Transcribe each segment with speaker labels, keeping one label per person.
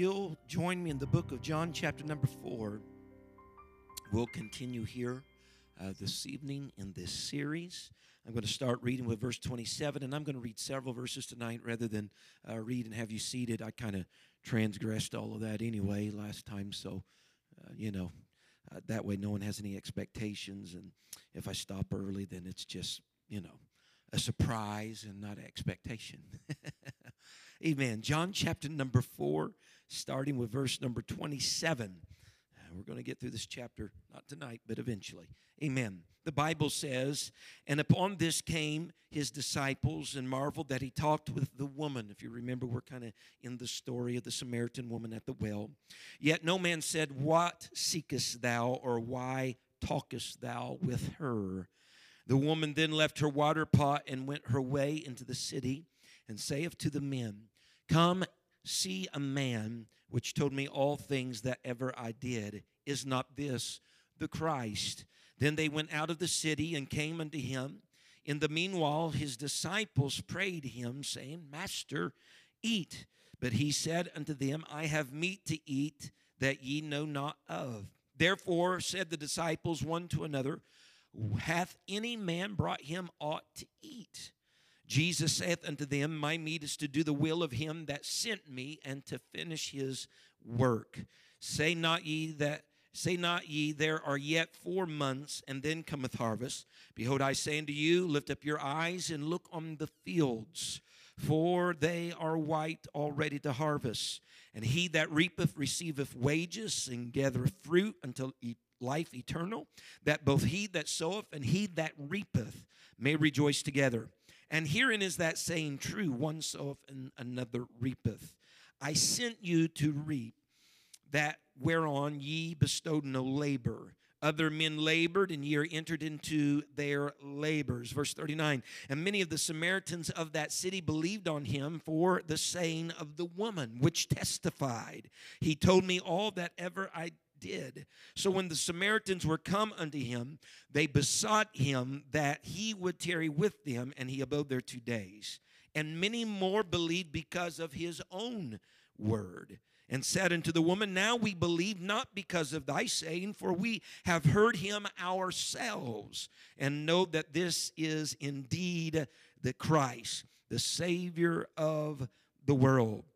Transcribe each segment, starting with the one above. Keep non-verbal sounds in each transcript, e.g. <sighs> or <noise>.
Speaker 1: You'll join me in the book of John, chapter number four, we'll continue here uh, this evening in this series. I'm going to start reading with verse 27, and I'm going to read several verses tonight rather than uh, read and have you seated. I kind of transgressed all of that anyway last time, so, uh, you know, uh, that way no one has any expectations. And if I stop early, then it's just, you know, a surprise and not an expectation. <laughs> Amen. John chapter number 4, starting with verse number 27. We're going to get through this chapter, not tonight, but eventually. Amen. The Bible says, And upon this came his disciples and marveled that he talked with the woman. If you remember, we're kind of in the story of the Samaritan woman at the well. Yet no man said, What seekest thou, or why talkest thou with her? The woman then left her water pot and went her way into the city and saith to the men, Come see a man which told me all things that ever I did. Is not this the Christ? Then they went out of the city and came unto him. In the meanwhile, his disciples prayed him, saying, Master, eat. But he said unto them, I have meat to eat that ye know not of. Therefore said the disciples one to another, Hath any man brought him aught to eat? Jesus saith unto them, My meat is to do the will of him that sent me and to finish his work. Say not ye that Say not ye, there are yet four months, and then cometh harvest. Behold, I say unto you, lift up your eyes and look on the fields, for they are white already to harvest. And he that reapeth receiveth wages and gathereth fruit until life eternal, that both he that soweth and he that reapeth may rejoice together. And herein is that saying true one soweth and another reapeth. I sent you to reap that whereon ye bestowed no labor. Other men labored, and ye are entered into their labors. Verse 39 And many of the Samaritans of that city believed on him for the saying of the woman, which testified, He told me all that ever I did. So when the Samaritans were come unto him, they besought him that he would tarry with them, and he abode there two days. And many more believed because of his own word. And said unto the woman, Now we believe not because of thy saying, for we have heard him ourselves, and know that this is indeed the Christ, the Savior of the world.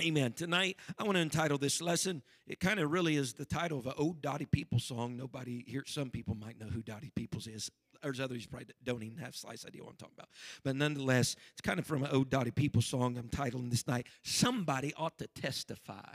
Speaker 1: Amen. Tonight, I want to entitle this lesson. It kind of really is the title of an old oh, Dottie Peoples song. Nobody here, some people might know who Dottie Peoples is. There's others probably don't even have slice idea what I'm talking about. But nonetheless, it's kind of from an old oh, Dottie Peoples song I'm titling this night. Somebody ought to testify.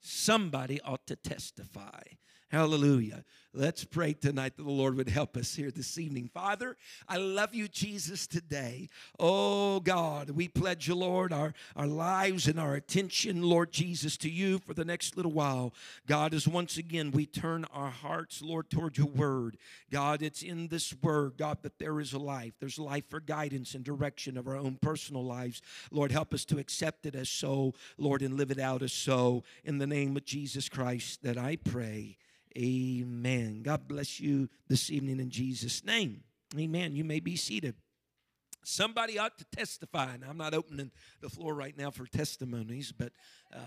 Speaker 1: Somebody ought to testify. Hallelujah. Let's pray tonight that the Lord would help us here this evening. Father, I love you, Jesus, today. Oh God, we pledge you, Lord, our, our lives and our attention, Lord Jesus, to you for the next little while. God, as once again we turn our hearts, Lord, toward your word. God, it's in this word, God, that there is a life. There's life for guidance and direction of our own personal lives. Lord, help us to accept it as so, Lord, and live it out as so. In the name of Jesus Christ, that I pray. Amen. God bless you this evening in Jesus' name. Amen. You may be seated. Somebody ought to testify. And I'm not opening the floor right now for testimonies, but uh,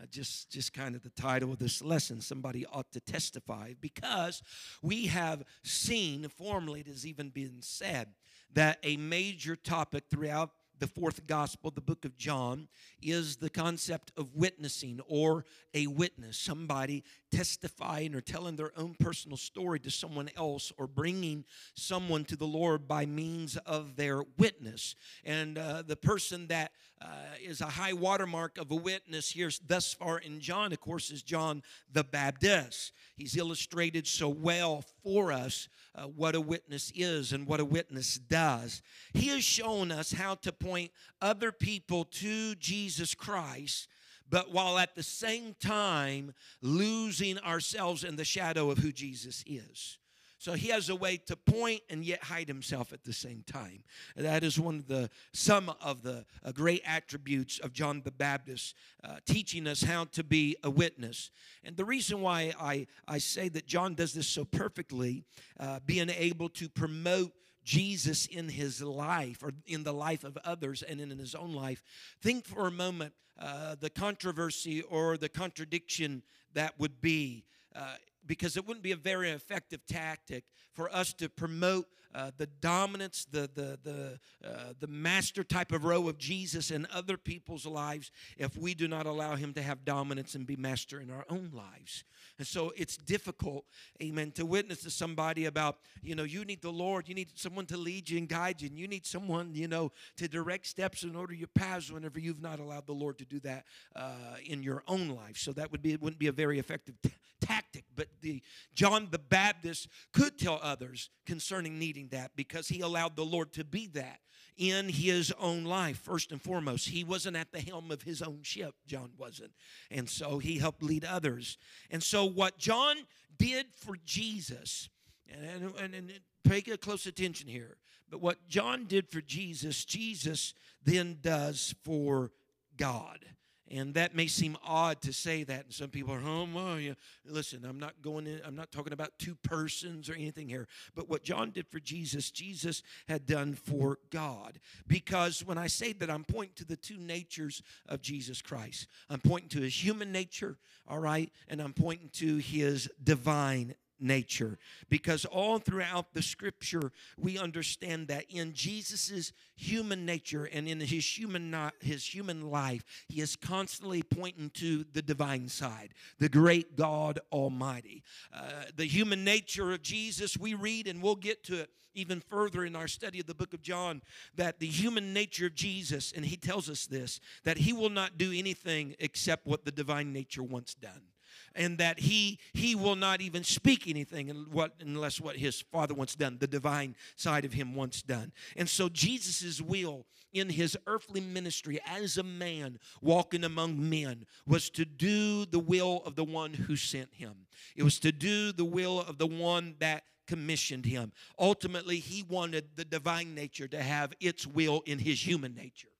Speaker 1: uh, just just kind of the title of this lesson somebody ought to testify because we have seen formerly it has even been said that a major topic throughout the fourth gospel, the book of John, is the concept of witnessing or a witness, somebody testifying or telling their own personal story to someone else or bringing someone to the Lord by means of their witness. And uh, the person that uh, is a high watermark of a witness here thus far in John, of course, is John the Baptist. He's illustrated so well for us uh, what a witness is and what a witness does. He has shown us how to point point other people to Jesus Christ, but while at the same time losing ourselves in the shadow of who Jesus is. So he has a way to point and yet hide himself at the same time. That is one of the some of the uh, great attributes of John the Baptist, uh, teaching us how to be a witness. And the reason why I, I say that John does this so perfectly, uh, being able to promote Jesus in his life or in the life of others and in his own life, think for a moment uh, the controversy or the contradiction that would be. Uh, because it wouldn't be a very effective tactic for us to promote uh, the dominance, the, the, the, uh, the master type of role of Jesus in other people's lives if we do not allow him to have dominance and be master in our own lives. And so it's difficult, amen, to witness to somebody about, you know, you need the Lord, you need someone to lead you and guide you, and you need someone, you know, to direct steps and order your paths whenever you've not allowed the Lord to do that uh, in your own life. So that would be, it wouldn't be a very effective t- tactic. But the John the Baptist could tell others concerning needing that because he allowed the Lord to be that in his own life, first and foremost. He wasn't at the helm of his own ship, John wasn't. And so he helped lead others. And so, what John did for Jesus, and, and, and pay close attention here, but what John did for Jesus, Jesus then does for God. And that may seem odd to say that, and some people are, oh, well, yeah. listen, I'm not going in, I'm not talking about two persons or anything here. But what John did for Jesus, Jesus had done for God. Because when I say that, I'm pointing to the two natures of Jesus Christ. I'm pointing to his human nature, all right, and I'm pointing to his divine nature. Because all throughout the scripture we understand that in Jesus's human nature and in his human his human life he is constantly pointing to the divine side the great God almighty. Uh, the human nature of Jesus we read and we'll get to it even further in our study of the book of John that the human nature of Jesus and he tells us this that he will not do anything except what the divine nature wants done and that he he will not even speak anything unless what his father wants done the divine side of him wants done. And so jesus' will in his earthly ministry as a man walking among men was to do the will of the one who sent him. It was to do the will of the one that commissioned him. Ultimately he wanted the divine nature to have its will in his human nature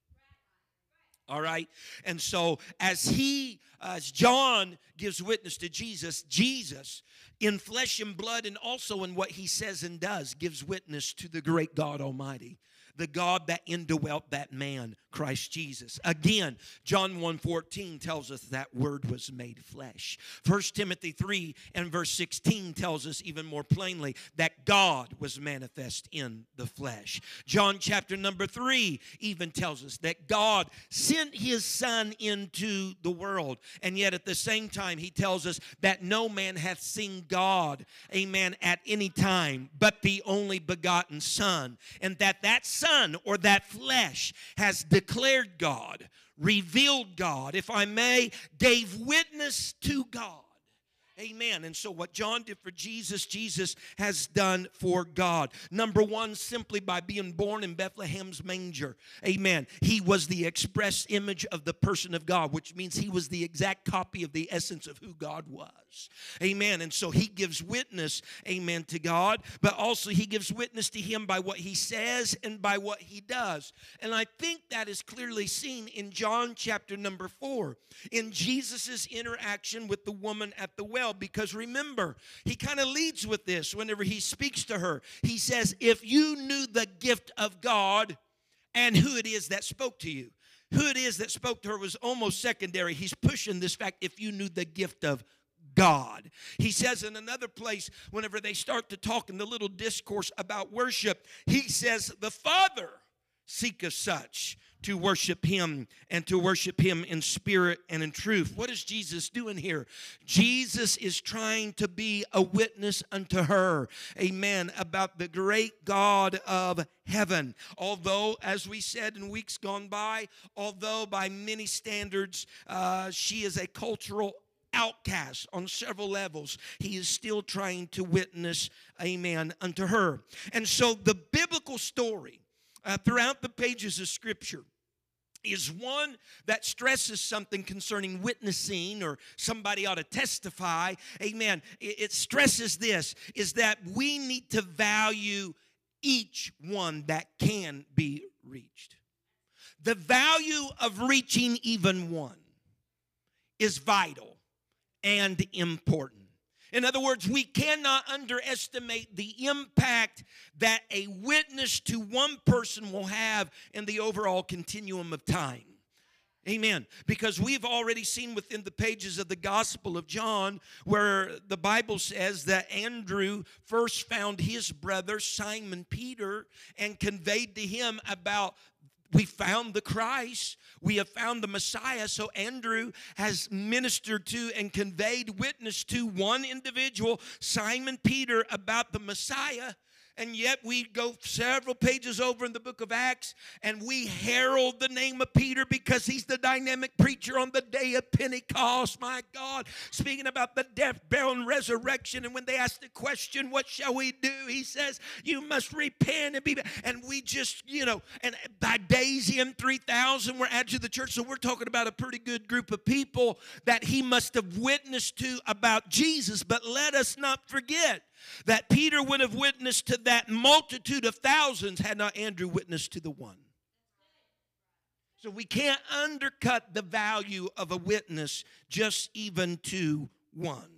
Speaker 1: all right? And so as he as john gives witness to jesus jesus in flesh and blood and also in what he says and does gives witness to the great god almighty the God that indwelt that man, Christ Jesus. Again, John 1:14 tells us that word was made flesh. 1 Timothy 3 and verse 16 tells us even more plainly that God was manifest in the flesh. John chapter number 3 even tells us that God sent his son into the world. And yet at the same time he tells us that no man hath seen God, amen, at any time, but the only begotten son, and that that son or that flesh has declared God, revealed God, if I may, gave witness to God. Amen. And so, what John did for Jesus, Jesus has done for God. Number one, simply by being born in Bethlehem's manger. Amen. He was the express image of the person of God, which means he was the exact copy of the essence of who God was. Amen. And so, he gives witness, amen, to God, but also he gives witness to him by what he says and by what he does. And I think that is clearly seen in John chapter number four, in Jesus' interaction with the woman at the well well because remember, he kind of leads with this whenever he speaks to her. He says, If you knew the gift of God and who it is that spoke to you, who it is that spoke to her was almost secondary. He's pushing this fact if you knew the gift of God. He says in another place, whenever they start to talk in the little discourse about worship, he says, The Father seeketh such to worship him and to worship him in spirit and in truth. What is Jesus doing here? Jesus is trying to be a witness unto her, amen, about the great God of heaven. Although, as we said in weeks gone by, although by many standards uh, she is a cultural outcast on several levels, he is still trying to witness, amen, unto her. And so the biblical story uh, throughout the pages of Scripture is one that stresses something concerning witnessing or somebody ought to testify. Amen. It, stresses this is that we need to value each one that can be reached. The value of reaching even one is vital and important in other words, we cannot underestimate the impact that a witness to one person will have in the overall continuum of time. Amen. Because we've already seen within the pages of the Gospel of John where the Bible says that Andrew first found his brother Simon Peter and conveyed to him about we found the Christ. We have found the Messiah. So Andrew has ministered to and conveyed witness to one individual, Simon Peter, about the Messiah. And yet we go several pages over in the book of Acts and we herald the name of Peter because he's the dynamic preacher on the day of Pentecost. My God, speaking about the death, burial, and resurrection. And when they ask the question, What shall we do? He says, You must repent and be. And we just, you know, and by days in 3,000 were added to the church. So we're talking about a pretty good group of people that he must have witnessed to about Jesus. But let us not forget that Peter would have witnessed to that multitude of thousands had not Andrew witnessed to the one. So we can't undercut the value of a witness just even to one.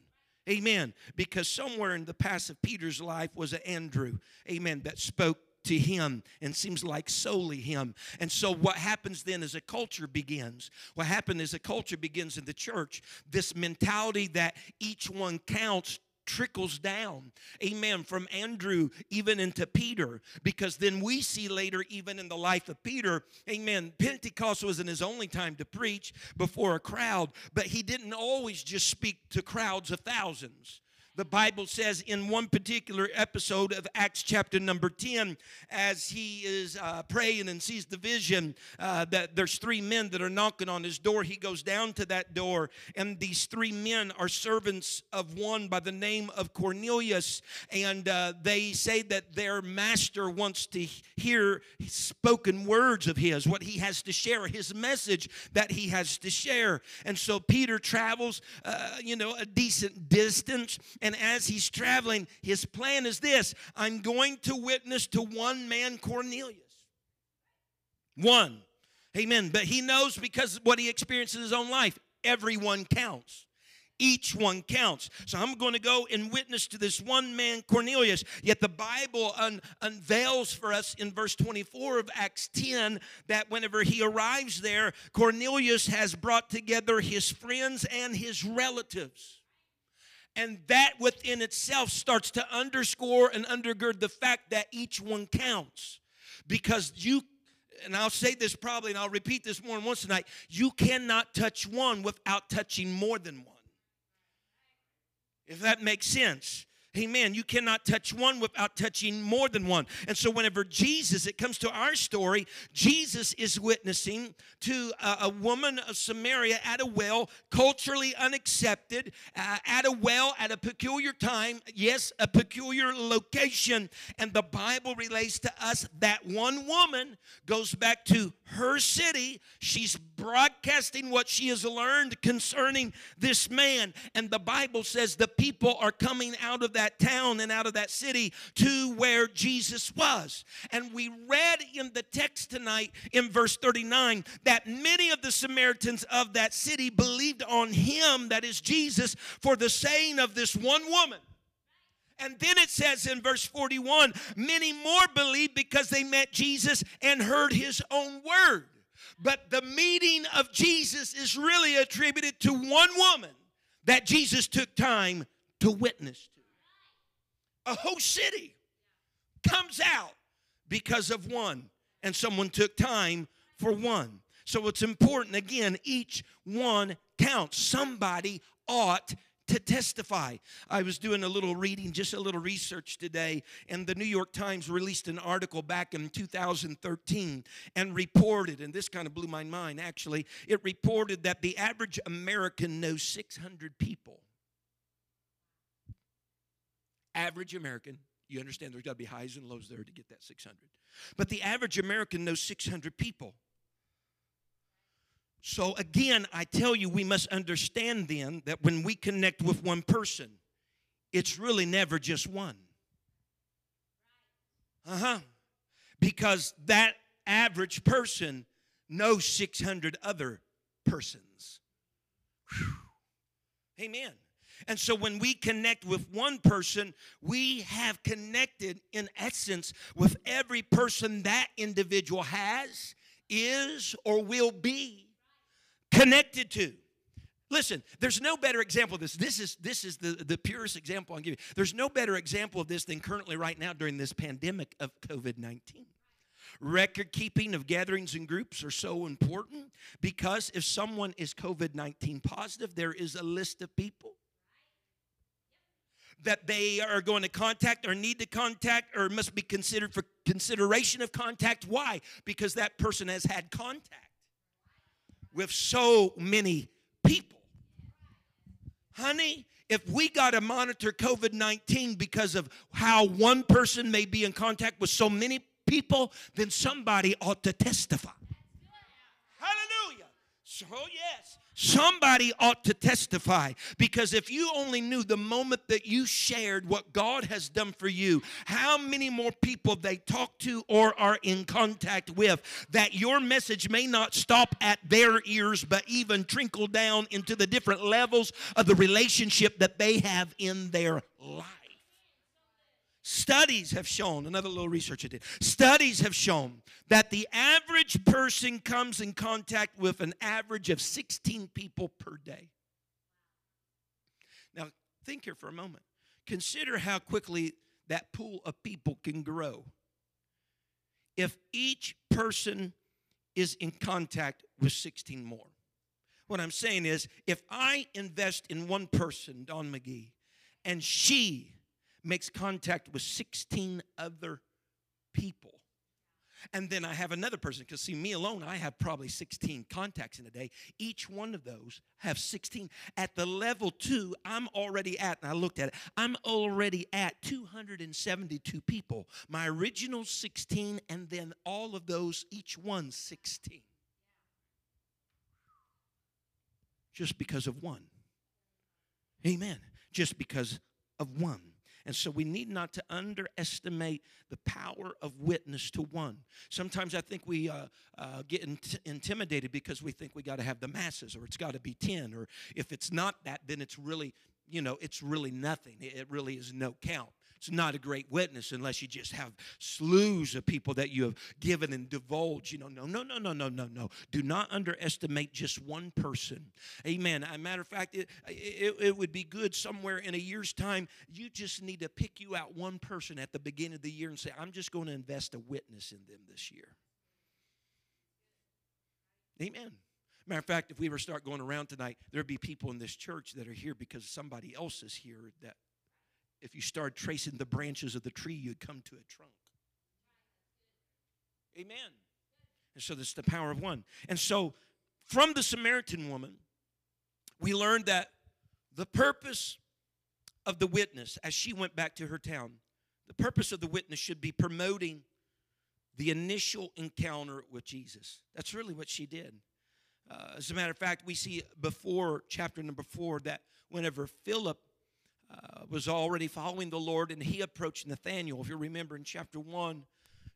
Speaker 1: Amen. Because somewhere in the past of Peter's life was an Andrew, amen, that spoke to him and seems like solely him. And so what happens then is a culture begins. What happened is a culture begins in the church. This mentality that each one counts trickles down, amen, from Andrew even into Peter, because then we see later, even in the life of Peter, amen, Pentecost wasn't his only time to preach before a crowd, but he didn't always just speak to crowds of thousands the Bible says in one particular episode of Acts chapter number 10, as he is uh, praying and sees the vision uh, that there's three men that are knocking on his door, he goes down to that door, and these three men are servants of one by the name of Cornelius, and uh, they say that their master wants to hear spoken words of his, what he has to share, his message that he has to share. And so Peter travels, uh, you know, a decent distance and as he's traveling, his plan is this I'm going to witness to one man, Cornelius. One. Amen. But he knows because what he experienced in his own life, everyone counts. Each one counts. So I'm going to go and witness to this one man, Cornelius. Yet the Bible un- unveils for us in verse 24 of Acts 10 that whenever he arrives there, Cornelius has brought together his friends and his relatives. And that within itself starts to underscore and undergird the fact that each one counts. Because you, and I'll say this probably, and I'll repeat this more than once tonight you cannot touch one without touching more than one. If that makes sense. Amen. You cannot touch one without touching more than one. And so, whenever Jesus, it comes to our story, Jesus is witnessing to a, a woman of Samaria at a well, culturally unaccepted, uh, at a well at a peculiar time, yes, a peculiar location. And the Bible relates to us that one woman goes back to her city. She's broadcasting what she has learned concerning this man. And the Bible says the people are coming out of that that town and out of that city to where Jesus was. And we read in the text tonight in verse 39 that many of the Samaritans of that city believed on him, that is Jesus, for the saying of this one woman. And then it says in verse 41 many more believed because they met Jesus and heard his own word. But the meeting of Jesus is really attributed to one woman that Jesus took time to witness a whole city comes out because of one. And someone took time for one. So it's important, again, each one counts. Somebody ought to testify. I was doing a little reading, just a little research today, and the New York Times released an article back in 2013 and reported, and this kind of blew my mind actually, it reported that the average American knows 600 people average American, You understand there's got to be highs and lows there to get that 600. But the average American knows 600 people. So again, I tell you, we must understand then that when we connect with one person, it's really never just one. Uh huh. Because that average person knows 600 other persons. Whew. Amen. And so when we connect with one person, we have connected in essence with every person that individual has, is, or will be connected to. Listen, there's no better example of this. This is this is the, the purest example give you. There's no better example of this than currently right now during this pandemic of COVID-19. Record keeping of gatherings and groups are so important because if someone is COVID 19 positive, there is a list of people that they are going to contact or need to contact or must be considered for consideration of contact. Why? Because that person has had contact with so many people. Honey, if we got to monitor COVID 19 because of how one person may be in contact with so many people, then somebody ought to testify. Hallelujah. So, yes. Somebody ought to testify because if you only knew the moment that you shared what God has done for you, how many more people they talk to or are in contact with, that your message may not stop at their ears but even trickle down into the different levels of the relationship that they have in their life. Studies have shown, another little research I did, studies have shown that the average person comes in contact with an average of 16 people per day. Now, think here for a moment. Consider how quickly that pool of people can grow. If each person is in contact with 16 more. What I'm saying is, if I invest in one person, Don McGee, and she makes contact with 16 other people. And then I have another person, because see, me alone, I have probably 16 contacts in a day. Each one of those have 16. At the level two, I'm already at, and I looked at it, I'm already at 272 people. My original 16, and then all of those, each one 16. Just because of one. Amen. Just because of one. And so we need not to underestimate the power of witness to one. Sometimes I think we uh, uh, get int- intimidated because we think we got to have the masses or it's got to be 10 or if it's not that, then it's really, you know, it's really nothing. It really is no count. It's not a great witness unless you just have slews of people that you have given and divulged. You know, no, no, no, no, no, no, no. Do not underestimate just one person. Amen. As a matter of fact, it, it, it would be good somewhere in a year's time. You just need to pick you out one person at the beginning of the year and say, I'm just going to invest a witness in them this year. Amen. Matter of fact, if we to start going around tonight, there'd be people in this church that are here because somebody else is here that if you start tracing the branches of the tree, you'd come to a trunk. Amen. And so this is the power of one. And so from the Samaritan woman, we learned that the purpose of the witness, as she went back to her town, the purpose of the witness should be promoting the initial encounter with Jesus. That's really what she did. Uh, as a matter of fact, we see before chapter number four that whenever Philip uh, was already following the Lord, and he approached Nathaniel. If you remember in chapter 1,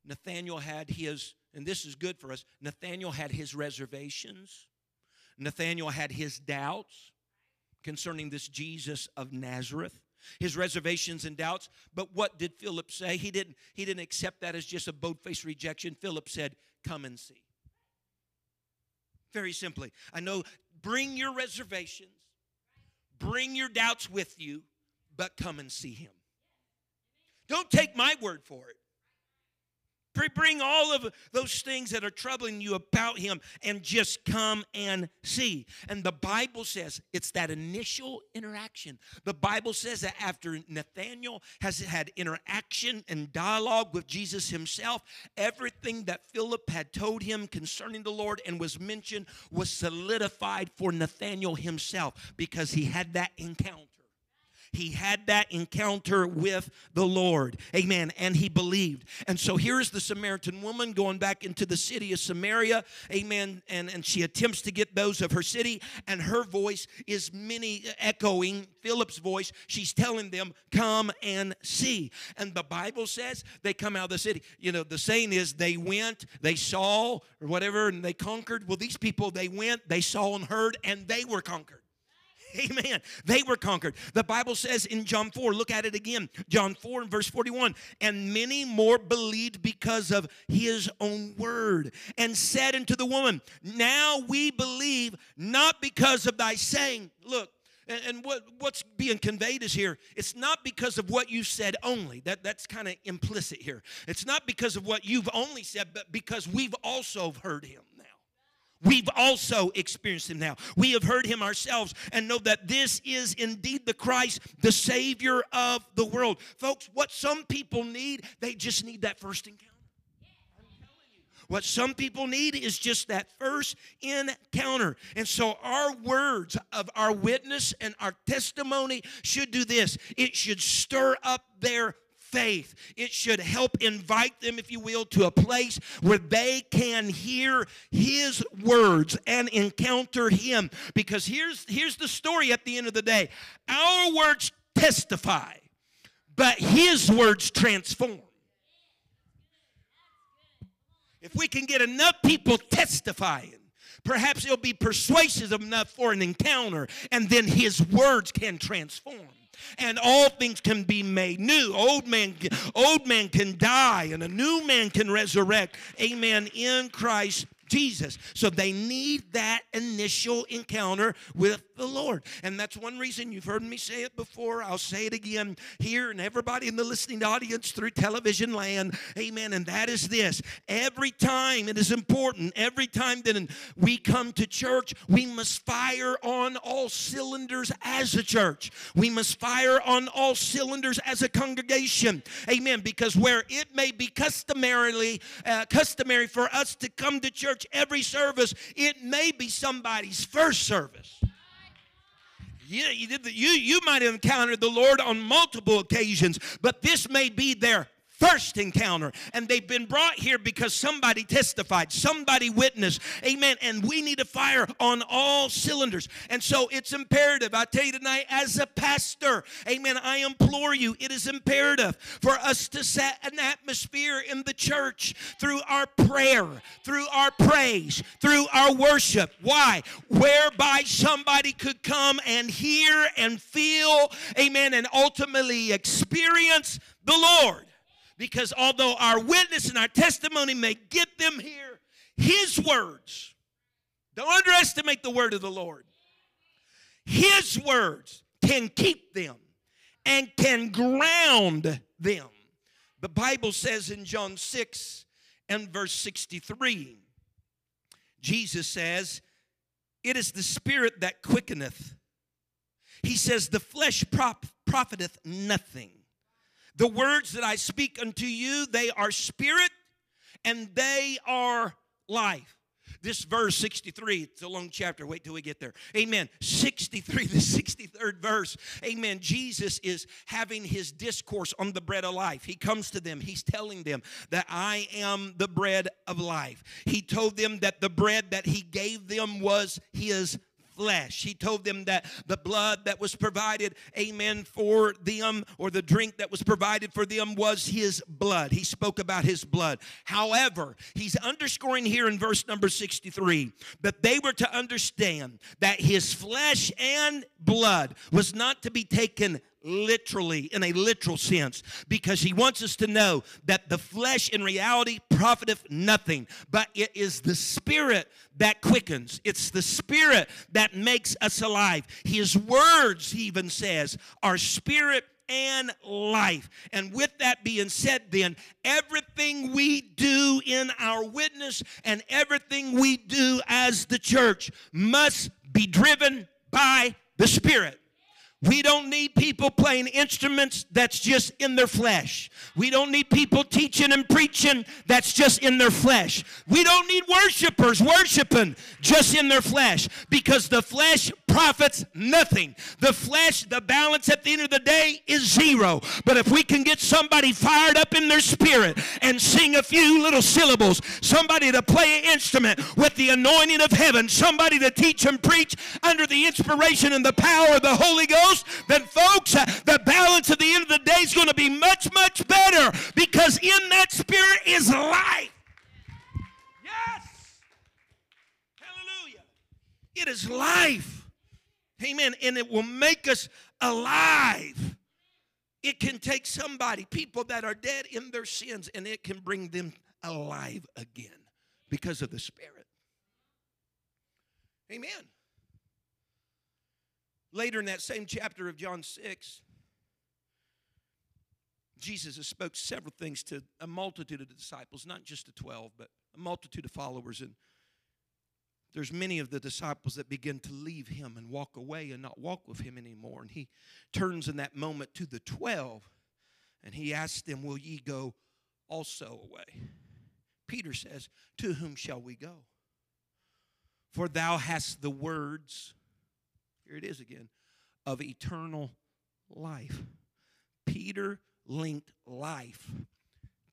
Speaker 1: Nathaniel had his, and this is good for us, Nathaniel had his reservations. Nathaniel had his doubts concerning this Jesus of Nazareth his reservations and doubts but what did philip say he didn't he didn't accept that as just a bold-faced rejection philip said come and see very simply i know bring your reservations bring your doubts with you but come and see him. Don't take my word for it. Bring all of those things that are troubling you about him and just come and see. And the Bible says it's that initial interaction. The Bible says that after Nathaniel has had interaction and dialogue with Jesus himself, everything that Philip had told him concerning the Lord and was mentioned was solidified for Nathaniel himself because he had that encounter. He had that encounter with the Lord. Amen. And he believed. And so here's the Samaritan woman going back into the city of Samaria. Amen. And, and she attempts to get those of her city, and her voice is many echoing Philip's voice. She's telling them, Come and see. And the Bible says they come out of the city. You know, the saying is they went, they saw, or whatever, and they conquered. Well, these people, they went, they saw and heard, and they were conquered. <laughs> Amen. They were conquered. The Bible says in John 4, look at it again. John 4 and verse 41. And many more believed because of his own word, and said unto the woman, Now we believe, not because of thy saying. Look, and, what, what's being conveyed is here, it's not because of what you said only. That, that's kind of implicit here. It's not because of what you've only said, but because we've also heard him. We've also experienced him now. We have heard him ourselves and know that this is indeed the Christ, the Savior of the world. Folks, what some people need, they just need that first encounter. What some people need is just that first encounter. And so, our words of our witness and our testimony should do this it should stir up their faith. It should help invite them, if you will, to a place where they can hear His words and encounter Him. Because here's, here's the story at the end of the day our words testify, but His words transform. If we can get enough people testifying, perhaps it'll be persuasive enough for an encounter, and then His words can transform and all things can be made new. Old man, old man can die, and a new man can resurrect. Amen. In Christ Jesus. So they need that initial encounter with the Lord. And that's one reason you've heard me say it before. I'll say it again here and everybody in the listening audience through television land. Amen. And that is this every time it is important, every time that we come to church, we must fire on all cylinders as a church. We must fire on all cylinders as a congregation. Amen. Because where it may be customarily uh, customary for us to come to church church every service, it may be somebody's first service. You, you, you, you might have encountered the Lord on multiple occasions, but this may be their first encounter. And they've been brought here because somebody testified, somebody witnessed. Amen. And we need to fire on all cylinders. And so it's imperative. I tell you tonight, as a pastor, amen, I implore you, it is imperative for us to set an atmosphere in the church through our prayer, through our praise, through our worship. Why? Whereby somebody could come and hear and feel, amen, and ultimately experience the Lord. Because although our witness and our testimony may get them here, His words, don't underestimate the word of the Lord. His words can keep them and can ground them. The Bible says in John 6 and verse 63, Jesus says, It is the spirit that quickeneth. He says, The flesh profiteth nothing. The words that I speak unto you, they are spirit and they are life. This verse 63, it's a long chapter. Wait till we get there. Amen. 63, <laughs> the 63rd verse. Amen. Jesus is having his discourse on the bread of life. He comes to them, he's telling them that I am the bread of life. He told them that the bread that he gave them was his flesh. He told them that the blood that was provided, amen, for them, or the drink that was provided for them was his blood. He spoke about his blood. However, he's underscoring here in verse number 63 that they were to understand that his flesh and blood was not to be taken literally, in a literal sense, because he wants us to know that the flesh in reality profiteth nothing, but it is the spirit that quickens. It's the spirit that makes us alive. His words, he even says, are spirit and life. And with that being said, then, everything we do in our witness and everything we do as the church must be driven by the Spirit. We don't need people playing instruments that's just in their flesh. We don't need people teaching and preaching that's just in their flesh. We don't need worshipers worshiping just in their flesh because the flesh profits nothing. The flesh, the balance at the end of the day is zero. But if we can get somebody fired up in their spirit and sing a few little syllables, somebody to play an instrument with the anointing of heaven, somebody to teach and preach under the inspiration and the power of the Holy Ghost, then folks, uh, the balance at the end of the day is going to be much, much better because in that spirit is life. Yes. Hallelujah. It is life. Amen. And it will make us alive. It can take somebody, people that are dead in their sins, and it can bring them alive again because of the Spirit. Amen. Later in that same chapter of John 6, Jesus has spoke several things to a multitude of disciples, not just the 12, but a multitude of followers. And there's many of the disciples that begin to leave him and walk away and not walk with him anymore. And he turns in that moment to the 12 and he asks them, Will ye go also away? Peter says, To whom shall we go? For thou hast the words, here it is again, of eternal life. Peter linked life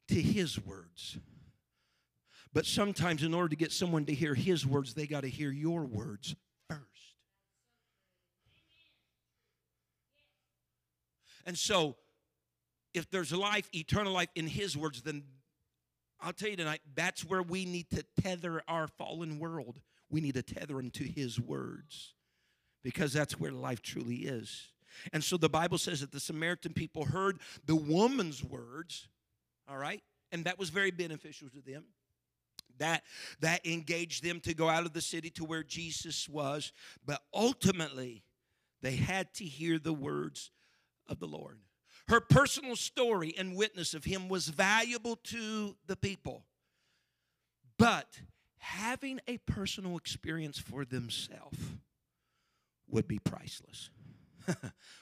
Speaker 1: to his words. But sometimes, in order to get someone to hear his words, they got to hear your words first. And so, if there's life, eternal life in his words, then I'll tell you tonight, that's where we need to tether our fallen world. We need to tether them to his words because that's where life truly is. And so the Bible says that the Samaritan people heard the woman's words, all right? And that was very beneficial to them that that engaged them to go out of the city to where Jesus was. But ultimately they had to hear the words of the Lord. Her personal story and witness of him was valuable to the people. But having a personal experience for themselves would be priceless. <laughs>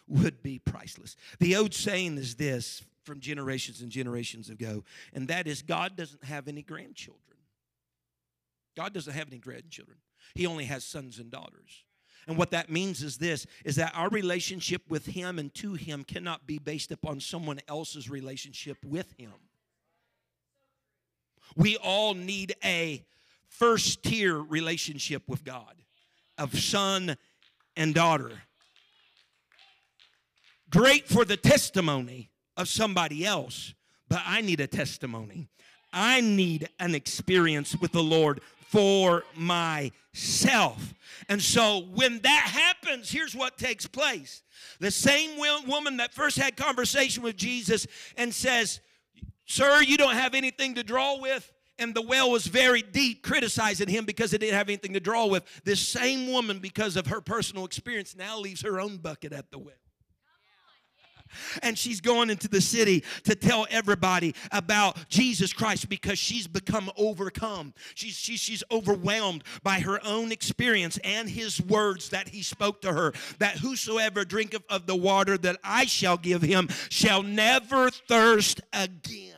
Speaker 1: Would be priceless. The old saying is this from generations and generations ago and that is god doesn't have any grandchildren God doesn't have any grandchildren. He only has sons and daughters. And what that means is this is that our relationship with him and to him cannot be based upon someone else's relationship with him. We all need a first tier relationship with God of son and daughter. Great for the testimony of somebody else, but I need a testimony. I need an experience with the Lord for myself. And so when that happens, here's what takes place. The same woman that first had conversation with Jesus and says, "Sir, you don't have anything to draw with." And the well was very deep, criticizing him because it didn't have anything to draw with. This same woman, because of her personal experience, now leaves her own bucket at the well and she's going into the city to tell everybody about Jesus Christ because she's become overcome. She's, she's, she's overwhelmed by her own experience and his words that he spoke to her that whosoever drinketh of the water that I shall give him shall never thirst again.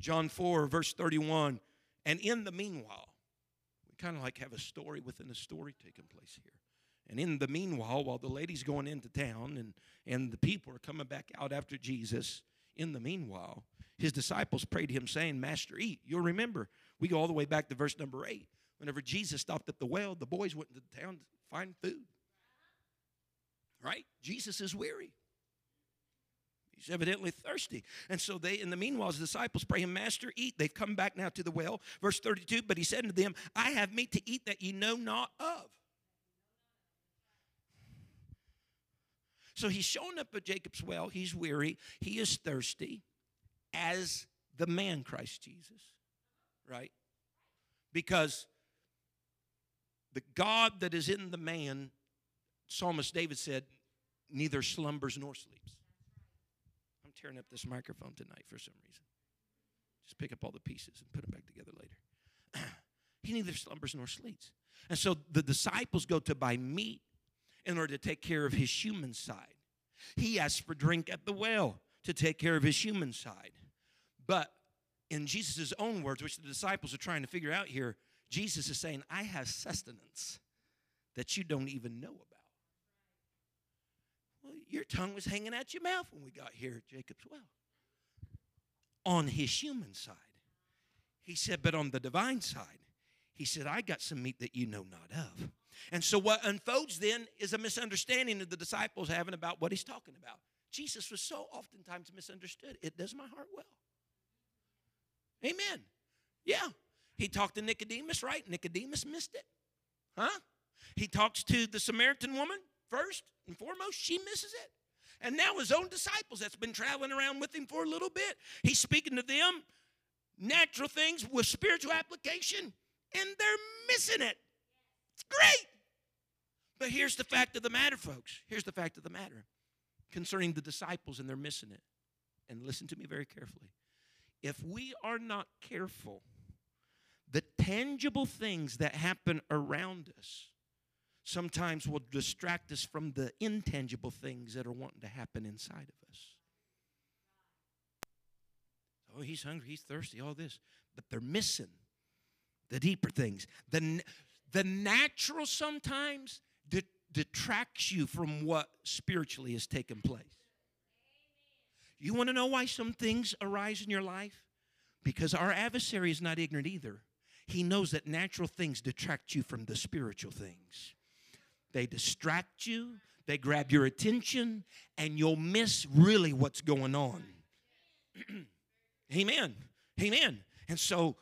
Speaker 1: John 4, verse 31. And in the meanwhile, we kind of like have a story within a story taking place here. And in the meanwhile, while the lady's going into town and, and the people are coming back out after Jesus, in the meanwhile, his disciples prayed him, saying, Master, eat. You'll remember, we go all the way back to verse number eight. Whenever Jesus stopped at the well, the boys went into the town to find food. Right? Jesus is weary. He's evidently thirsty. And so they, in the meanwhile, his disciples pray him, Master, eat. They've come back now to the well. Verse 32, but he said unto them, I have meat to eat that ye know not of. So he's shown up at Jacob's well. He's weary. He is thirsty as the man Christ Jesus, right? Because the God that is in the man, Psalmist David said, neither slumbers nor sleeps. I'm tearing up this microphone tonight for some reason. Just pick up all the pieces and put them back together later. <clears throat> he neither slumbers nor sleeps. And so the disciples go to buy meat in order to take care of his human side. He asked for drink at the well to take care of his human side. But in Jesus' own words, which the disciples are trying to figure out here, Jesus is saying, I have sustenance that you don't even know about. Well, your tongue was hanging out your mouth when we got here at Jacob's Well. On his human side. He said, but on the divine side, he said, I got some meat that you know not of. And so what unfolds then is a misunderstanding that the disciples having about what he's talking about. Jesus was so oftentimes misunderstood. It does my heart well. Amen. Yeah. He talked to Nicodemus, right? Nicodemus missed it. Huh? He talks to the Samaritan woman first and foremost. She misses it. And now his own disciples that's been traveling around with him for a little bit. He's speaking to them natural things with spiritual application, and they're missing it. It's great. But here's the fact of the matter, folks. Here's the fact of the matter concerning the disciples, and they're missing it. And listen to me very carefully. If we are not careful, the tangible things that happen around us sometimes will distract us from the intangible things that are wanting to happen inside of us. Oh, he's hungry, he's thirsty, all this. But they're missing the deeper things. The, the natural sometimes detracts you from what spiritually has taken place. You want to know why some things arise in your life? Because our adversary is not ignorant either. He knows that natural things detract you from the spiritual things. They distract you, they grab your attention, and you'll miss really what's going on. <clears throat> Amen. Amen. And so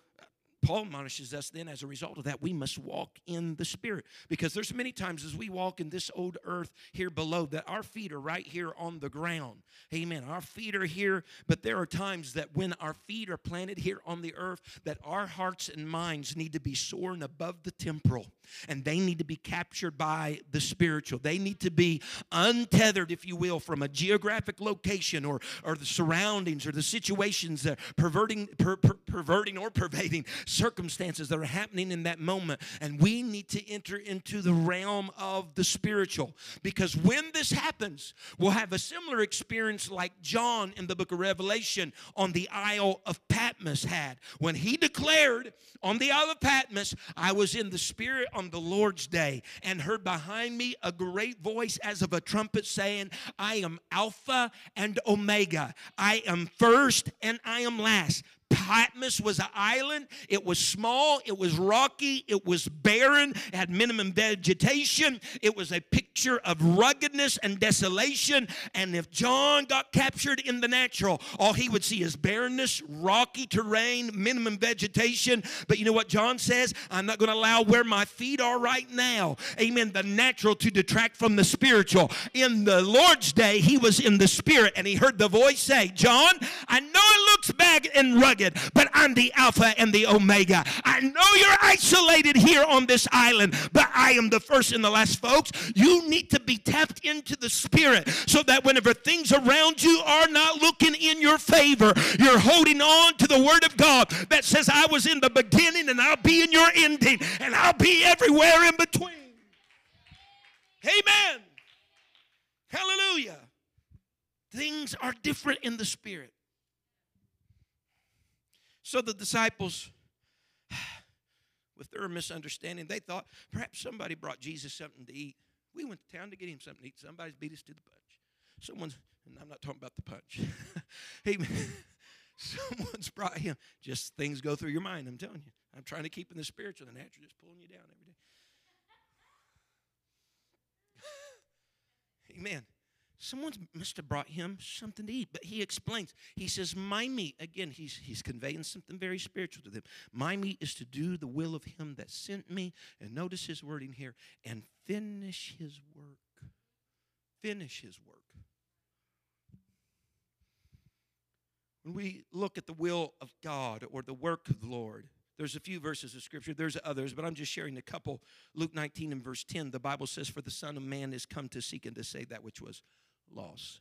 Speaker 1: Paul admonishes us then as a result of that, we must walk in the Spirit. Because there's many times as we walk in this old earth here below that our feet are right here on the ground. Amen. Our feet are here, but there are times that when our feet are planted here on the earth, that our hearts and minds need to be soaring above the temporal and they need to be captured by the spiritual. They need to be untethered, if you will, from a geographic location or, or the surroundings or the situations that perverting, per, per, perverting or pervading circumstances that are happening in that moment. And we need to enter into the realm of the spiritual because when this happens, we'll have a similar experience like John in the book of Revelation on the Isle of Patmos had when he declared on the Isle of Patmos, I was in the Spirit on the Lord's day and heard behind me a great voice as of a trumpet saying, I am Alpha and Omega. I am first and I am last. Patmos was an island. It was small, it was rocky, it was barren, it had minimum vegetation. It was a picture of ruggedness and desolation. And if John got captured in the natural, all he would see is barrenness, rocky terrain, minimum vegetation. But you know what John says? I'm not going to allow where my feet are right now, amen, the natural to detract from the spiritual. In the Lord's day, he was in the spirit and he heard the voice say, John, I know it looks bad and rugged but I'm the Alpha and the Omega. I know you're isolated here on this island, but I am the first and the last, folks. You need to be tapped into the Spirit so that whenever things around you are not looking in your favor, you're holding on to the Word of God that says, I was in the beginning and I'll be in your ending and I'll be everywhere in between. Amen. Hallelujah. Things are different in the Spirit. So the disciples, <sighs> with their misunderstanding, they thought perhaps somebody brought Jesus something to eat. We went to town to get him something to eat. Somebody's beat us to the punch. Someone's, and I'm not talking about the punch. <laughs> Amen. <laughs> Someone's brought him. Just things go through your mind, I'm telling you. I'm trying to keep in the spiritual, the natural just pulling you down every day. <sighs> Amen. Someone must have brought him something to eat. But he explains. He says, My meat, again, he's, he's conveying something very spiritual to them. My meat is to do the will of him that sent me. And notice his wording here and finish his work. Finish his work. When we look at the will of God or the work of the Lord, there's a few verses of scripture. There's others, but I'm just sharing a couple. Luke 19 and verse 10, the Bible says, For the Son of Man is come to seek and to save that which was loss.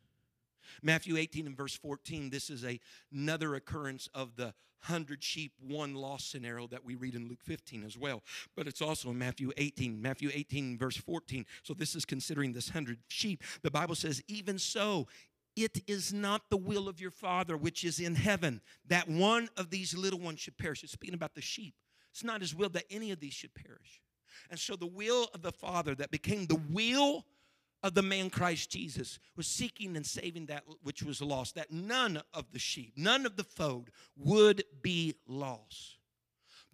Speaker 1: Matthew 18 and verse 14, this is a, another occurrence of the hundred sheep, one lost scenario that we read in Luke 15 as well. But it's also in Matthew 18, Matthew 18 verse 14. So this is considering this hundred sheep. The Bible says, even so, it is not the will of your Father which is in heaven that one of these little ones should perish. It's speaking about the sheep It's not his will that any of these should perish. And so the will of the Father that became the will of the man Christ Jesus was seeking and saving that which was lost, that none of the sheep, none of the fold would be lost.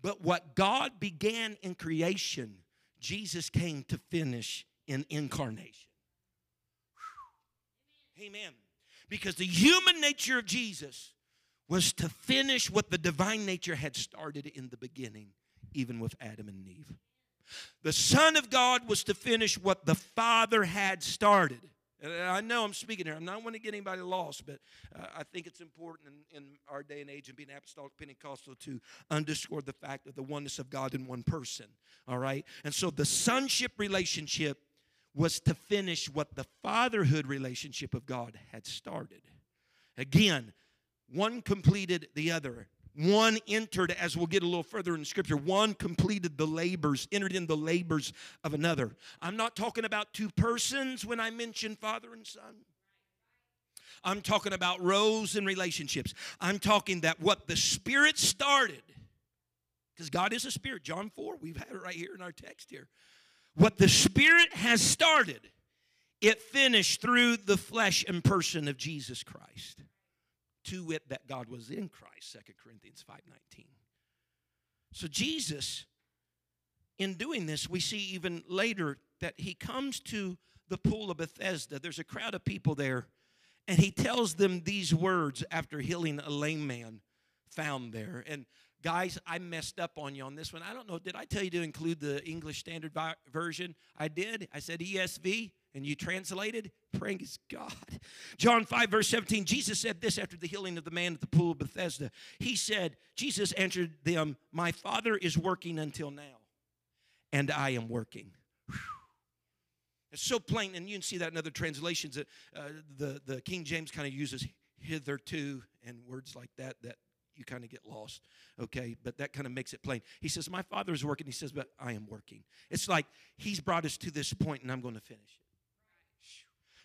Speaker 1: But what God began in creation, Jesus came to finish in incarnation. Amen. Because the human nature of Jesus was to finish what the divine nature had started in the beginning, even with Adam and Eve. The Son of God was to finish what the Father had started. I know I'm speaking here. I'm not want to get anybody lost, but uh, I think it's important in, in, our day and age and being apostolic Pentecostal to underscore the fact of the oneness of God in one person. All right? And so the sonship relationship was to finish what the fatherhood relationship of God had started. Again, one completed the other. One entered, as we'll get a little further in Scripture, one completed the labors, entered in the labors of another. I'm not talking about two persons when I mention father and son. I'm talking about roles and relationships. I'm talking that what the Spirit started, because God is a Spirit. John 4, we've had it right here in our text here. What the Spirit has started, it finished through the flesh and person of Jesus Christ to it that God was in Christ, Second Corinthians 5:19. So Jesus in doing this, we see even later that he comes to the pool of Bethesda. There's a crowd of people there, and he tells them these words after healing a lame man found there. And guys, I messed up on you on this one. I don't know. Did I tell you to include the English Standard Version? I did. I said ESV and you translated, praise God. John 5, verse 17, Jesus said this after the healing of the man at the pool of Bethesda. He said, Jesus answered them, My Father is working until now, and I am working. Whew. It's so plain, and you can see that in other translations. That, uh, the, the King James kind of uses hitherto and words like that that you kind of get lost, okay? But that kind of makes it plain. He says, My Father is working. He says, But I am working. It's like He's brought us to this point, and I'm going to finish it.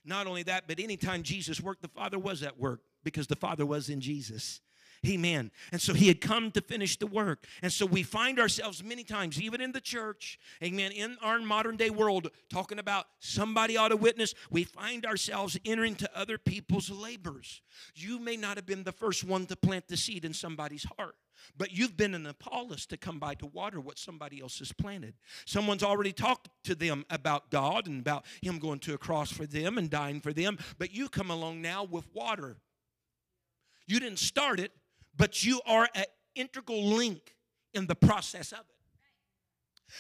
Speaker 1: Not only that, but anytime Jesus worked, the Father was at work because the Father was in Jesus. Amen. And so he had come to finish the work. And so we find ourselves many times, even in the church, amen, in our modern day world, talking about somebody ought to witness, we find ourselves entering to other people's labors. You may not have been the first one to plant the seed in somebody's heart. But you've been an Apollos to come by to water what somebody else has planted. Someone's already talked to them about God and about Him going to a cross for them and dying for them. But you come along now with water. You didn't start it, but you are an integral link in the process of it.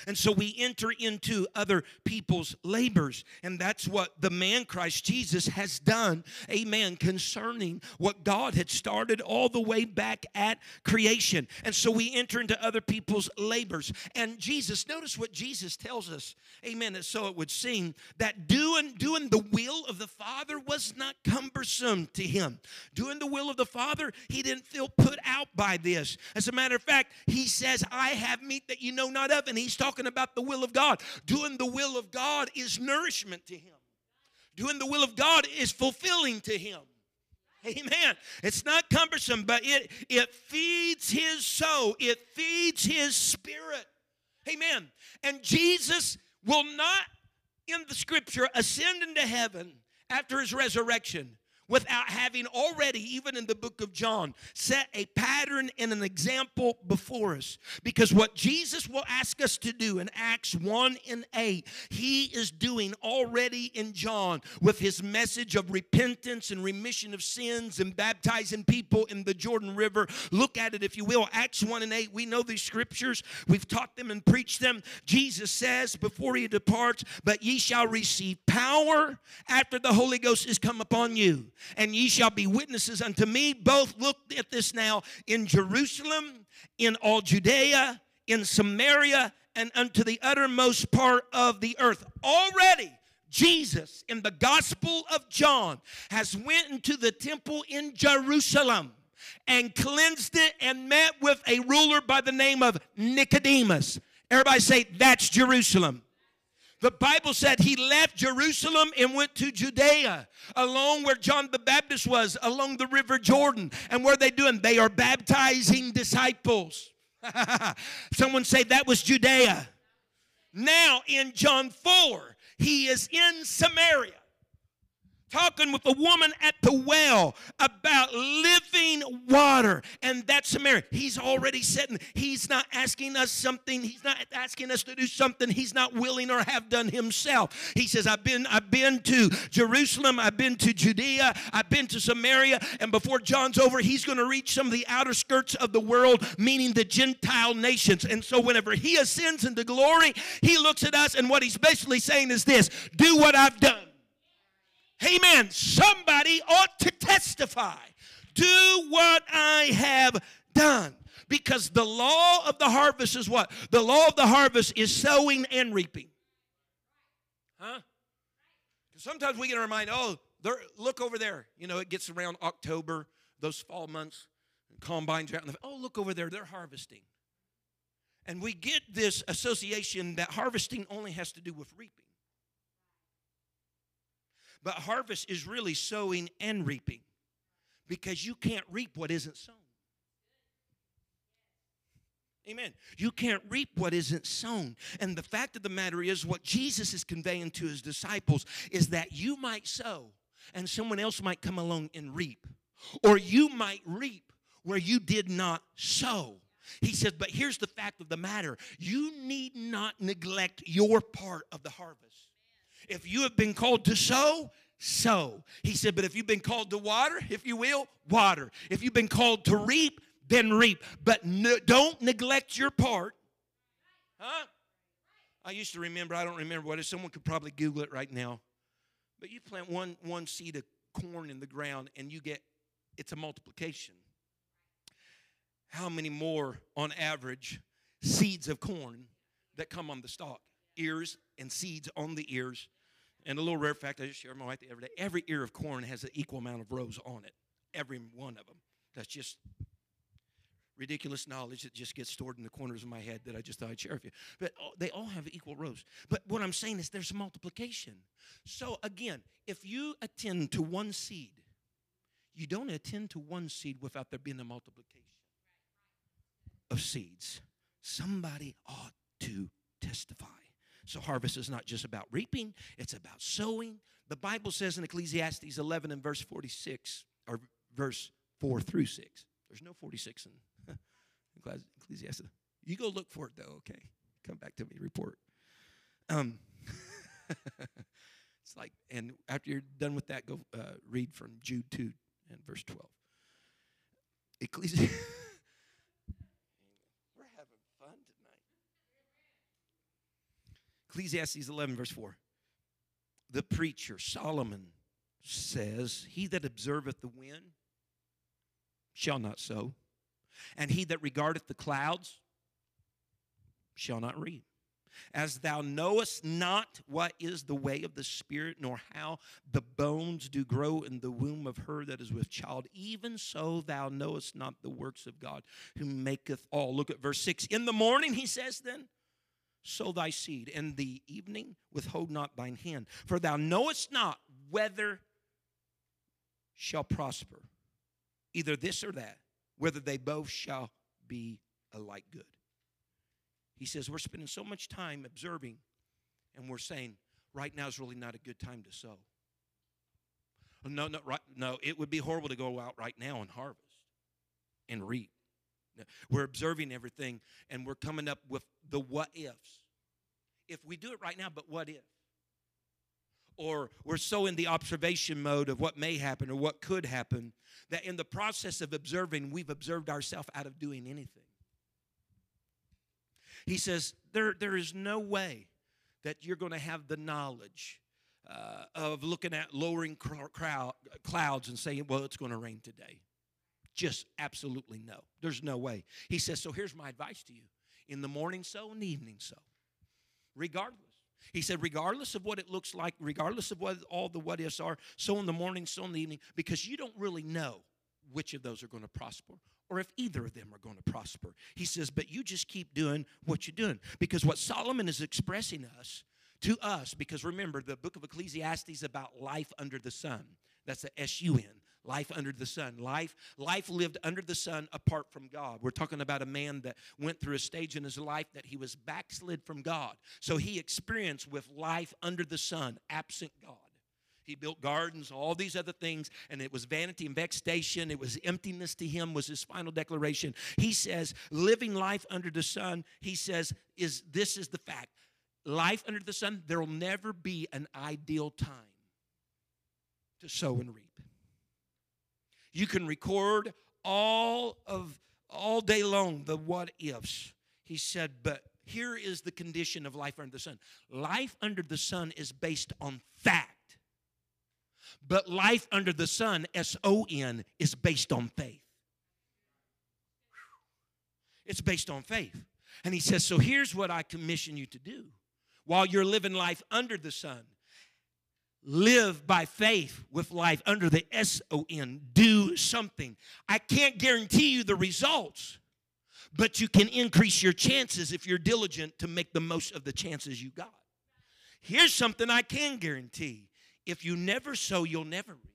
Speaker 1: And so we enter into other people's labors. And that's what the man Christ Jesus has done, amen, concerning what God had started all the way back at creation. And so we enter into other people's labors. And Jesus, notice what Jesus tells us, amen, so it would seem that doing, doing the will of the Father was not cumbersome to him. Doing the will of the Father, he didn't feel put out by this. As a matter of fact, he says, I have meat that you know not of. And he's talking about the will of God. Doing the will of God is nourishment to him. Doing the will of God is fulfilling to him. Amen. It's not cumbersome, but it, it feeds his soul, it feeds his spirit. Amen. And Jesus will not, in the scripture, ascend into heaven after his resurrection without having already, even in the book of John, set a pattern and an example before us. Because what Jesus will ask us to do in Acts 1 and 8, he is doing already in John with his message of repentance and remission of sins and baptizing people in the Jordan River. Look at it, if you will. Acts 1 and 8, we know these scriptures, we've taught them and preached them. Jesus says before he departs, But ye shall receive power after the Holy Ghost is come upon you and ye shall be witnesses unto me. Both look at this now in Jerusalem, in all Judea, in Samaria, and unto the uttermost part of the earth. Already, Jesus in the Gospel of John has went into the temple in Jerusalem and cleansed it and met with a ruler by the name of Nicodemus. Everybody say, That's Jerusalem. The Bible said he left Jerusalem and went to Judea, along where John the Baptist was, along the river Jordan. And what are they doing? They are baptizing disciples. <laughs> Someone say that was Judea. Now in John 4, he is in Samaria talking with a woman at the well about living water and that's Samaria. He's already said he's not asking us something, he's not asking us to do something he's not willing or have done himself. He says, I've been, I've been to Jerusalem, I've been to Judea, I've been to Samaria, and before John's over, he's going to reach some of the outer skirts of the world, meaning the Gentile nations. And so whenever he ascends into glory, he looks at us, and what he's basically saying is this do what I've done. Amen. Somebody ought to testify. Do what I have done. Because the law of the harvest is what? The law of the harvest is sowing and reaping. Huh? Sometimes we get remind, oh, look over there. You know, it gets around October, those fall months, and combines out. Oh, look over there, they're harvesting. And we get this association that harvesting only has to do with reaping. But harvest is really sowing and reaping because you can't reap what isn't sown. Amen. You can't reap what isn't sown. And the fact of the matter is, what Jesus is conveying to his disciples is that you might sow and someone else might come along and reap. Or you might reap where you did not sow. He says, but here's the fact of the matter you need not neglect your part of the harvest. If you have been called to sow, sow. He said, but if you've been called to water, if you will, water. If you've been called to reap, then reap. But no, don't neglect your part. Huh? I used to remember, I don't remember what it is. Someone could probably Google it right now. But you plant one, one seed of corn in the ground and you get, it's a multiplication. How many more, on average, seeds of corn that come on the stalk? Ears and seeds on the ears and a little rare fact I just share with my wife day every ear of corn has an equal amount of rows on it. Every one of them. That's just ridiculous knowledge that just gets stored in the corners of my head that I just thought I'd share with you. But they all have equal rows. But what I'm saying is there's multiplication. So again, if you attend to one seed, you don't attend to one seed without there being a multiplication of seeds. Somebody ought to testify. So, harvest is not just about reaping, it's about sowing. The Bible says in Ecclesiastes 11 and verse 46, or verse 4 through 6. There's no 46 in <laughs> Ecclesiastes. You go look for it though, okay? Come back to me, report. Um, <laughs> it's like, and after you're done with that, go uh, read from Jude 2 and verse 12. Ecclesiastes. <laughs> Ecclesiastes 11, verse 4. The preacher, Solomon, says, He that observeth the wind shall not sow, and he that regardeth the clouds shall not reap. As thou knowest not what is the way of the Spirit, nor how the bones do grow in the womb of her that is with child, even so thou knowest not the works of God who maketh all. Look at verse 6. In the morning, he says then, sow thy seed, and the evening withhold not thine hand. For thou knowest not whether shall prosper, either this or that, whether they both shall be alike good. He says, We're spending so much time observing, and we're saying, right now is really not a good time to sow. No, no, right, no, it would be horrible to go out right now and harvest and reap. We're observing everything and we're coming up with the what ifs. If we do it right now, but what if? Or we're so in the observation mode of what may happen or what could happen that in the process of observing, we've observed ourselves out of doing anything. He says, there, there is no way that you're going to have the knowledge uh, of looking at lowering crowd, clouds and saying, well, it's going to rain today. Just absolutely no. There's no way. He says, So here's my advice to you in the morning, so, in the evening, so. Regardless. He said, regardless of what it looks like, regardless of what all the what ifs are, so in the morning, so in the evening, because you don't really know which of those are going to prosper or if either of them are going to prosper. He says, but you just keep doing what you're doing. Because what Solomon is expressing us to us, because remember, the book of Ecclesiastes about life under the sun. That's the S U N life under the sun life life lived under the sun apart from god we're talking about a man that went through a stage in his life that he was backslid from god so he experienced with life under the sun absent god he built gardens, all these other things, and it was vanity and vexation. It was emptiness to him, was his final declaration. He says, living life under the sun, he says, is this is the fact. Life under the sun, there will never be an ideal time to sow and reap. You can record all of all day long the what ifs. He said, but here is the condition of life under the sun. Life under the sun is based on fact. But life under the sun, S O N, is based on faith. It's based on faith. And he says, So here's what I commission you to do while you're living life under the sun. Live by faith with life under the S O N. Do something. I can't guarantee you the results, but you can increase your chances if you're diligent to make the most of the chances you got. Here's something I can guarantee if you never sow, you'll never reap.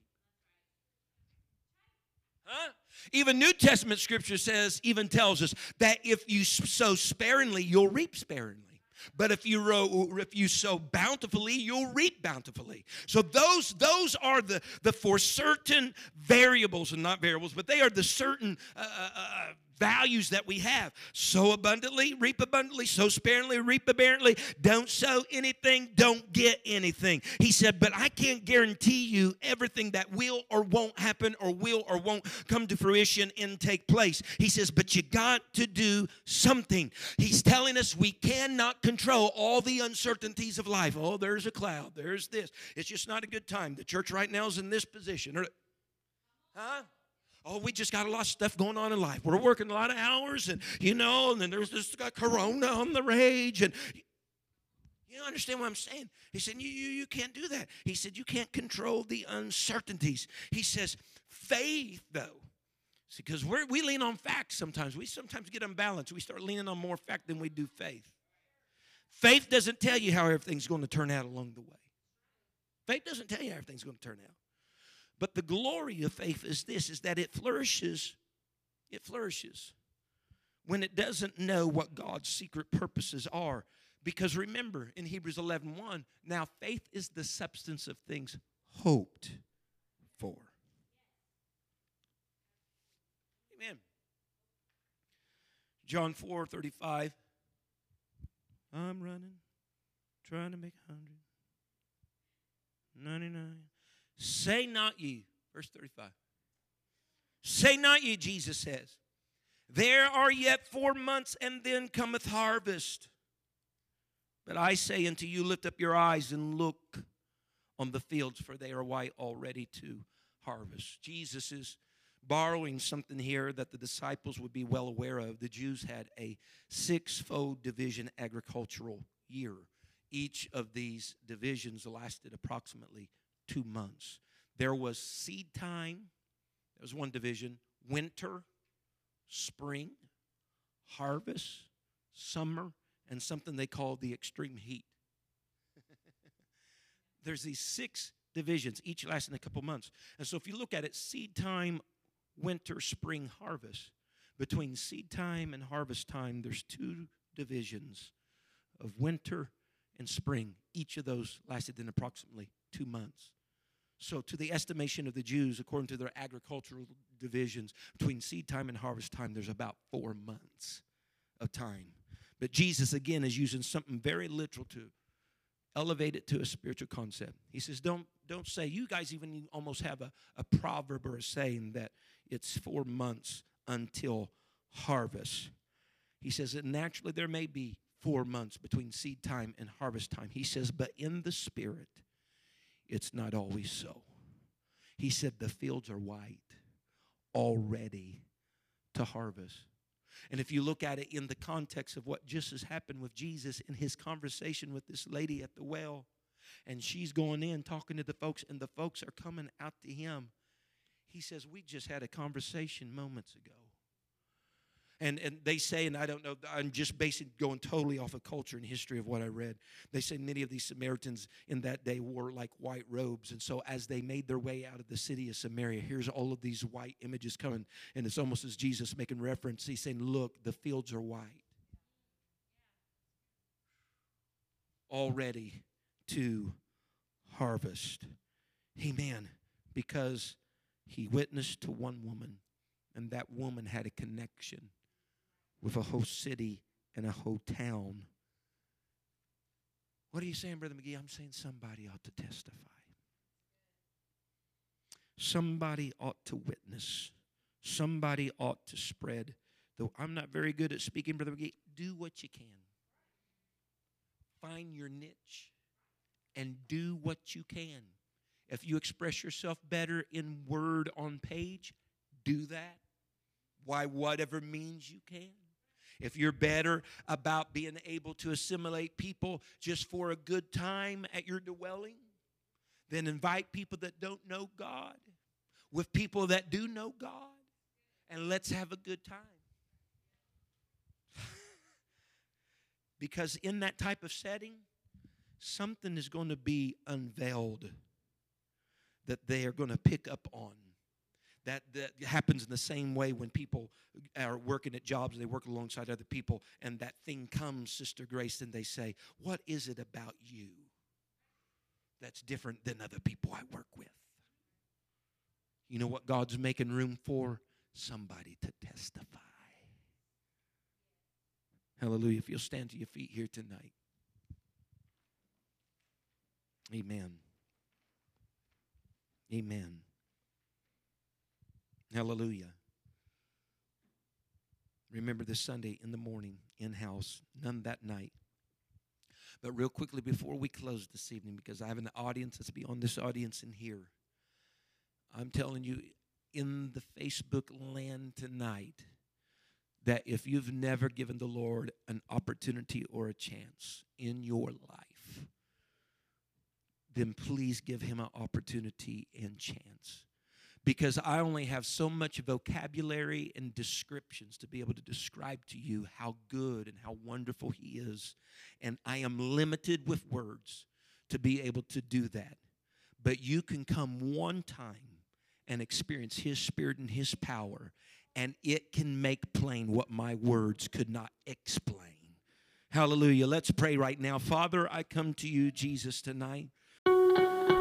Speaker 1: Huh? Even New Testament scripture says, even tells us that if you sow sparingly, you'll reap sparingly. But if you row, if you sow bountifully, you'll reap bountifully. So those those are the the for certain variables and not variables, but they are the certain uh, uh, uh values that we have. Sow abundantly, reap abundantly, sow sparingly, reap abundantly. Don't sow anything, don't get anything. He said, But I can't guarantee you everything that will or won't happen or will or won't come to fruition and take place. He says, But you got to do something. He's telling us we cannot control all the uncertainties of life. Oh, there's a cloud, there's this. It's just not a good time. The church right now is in this position. Huh? Oh, we just got a lot of stuff going on in life. We're working a lot of hours, and you know, and then there's this corona on the rage, and you understand what I'm saying? He said, you, you, you can't do that. He said, you can't control the uncertainties. He says, faith, though, because we we lean on facts sometimes. We sometimes get unbalanced. We start leaning on more fact than we do faith. Faith doesn't tell you how everything's going to turn out along the way. Faith doesn't tell you how everything's going to turn out. But the glory of faith is this is that it flourishes it flourishes when it doesn't know what God's secret purposes are. Because remember in Hebrews 11 1, now faith is the substance of things hoped for. Amen. John 4 35. I'm running, trying to make a hundred. 99. Say not ye, verse 35. Say not ye, Jesus says, there are yet four months, and then cometh harvest. But I say unto you, lift up your eyes and look on the fields, for they are white already to harvest. Jesus is borrowing something here that the disciples would be well aware of. The Jews had a six-fold division agricultural year. Each of these divisions lasted approximately two months. There was seed time, there was one division, winter, spring, harvest, summer, and something they call the extreme heat. <laughs> There's these six divisions, each lasting a couple months. And so if you look at it, seed time, winter, spring, harvest. Between seed time and harvest time, there's two divisions of winter and spring. Each of those lasted in approximately two months. So, to the estimation of the Jews, according to their agricultural divisions, between seed time and harvest time, there's about four months of time. But Jesus, again, is using something very literal to elevate it to a spiritual concept. He says, Don't, don't say, you guys even almost have a, a proverb or a saying that it's four months until harvest. He says that naturally there may be four months between seed time and harvest time. He says, but in the spirit, it's not always so. He said, The fields are white, already to harvest. And if you look at it in the context of what just has happened with Jesus in his conversation with this lady at the well, and she's going in talking to the folks, and the folks are coming out to him, he says, We just had a conversation moments ago. And, and they say, and I don't know, I'm just basically going totally off of culture and history of what I read. They say many of these Samaritans in that day wore like white robes. And so as they made their way out of the city of Samaria, here's all of these white images coming. And it's almost as Jesus making reference. He's saying, Look, the fields are white. All ready to harvest. Amen. Because he witnessed to one woman, and that woman had a connection with a whole city and a whole town. What are you saying, Brother McGee? I'm saying somebody ought to testify. Somebody ought to witness. Somebody ought to spread. Though I'm not very good at speaking, Brother McGee, do what you can. Find your niche and do what you can. If you express yourself better in word on page, do that. Why, whatever means you can. If you're better about being able to assimilate people just for a good time at your dwelling, then invite people that don't know God with people that do know God and let's have a good time. <sighs> because in that type of setting, something is going to be unveiled that they are going to pick up on. That, that happens in the same way when people are working at jobs, they work alongside other people, and that thing comes, Sister Grace, and they say, What is it about you that's different than other people I work with? You know what God's making room for? Somebody to testify. Hallelujah. If you'll stand to your feet here tonight. Amen. Amen. Hallelujah. Remember this Sunday in the morning, in house, none that night. But real quickly before we close this evening, because I have an audience that's beyond this audience in here, I'm telling you, in the Facebook land tonight, that if you've never given the Lord an opportunity or a chance in your life, then please give him an opportunity and chance. Because I only have so much vocabulary and descriptions to be able to describe to you how good and how wonderful he is. And I am limited with words to be able to do that. But you can come one time and experience his spirit and his power, and it can make plain what my words could not explain. Hallelujah. Let's pray right now. Father, I come to you, Jesus, tonight.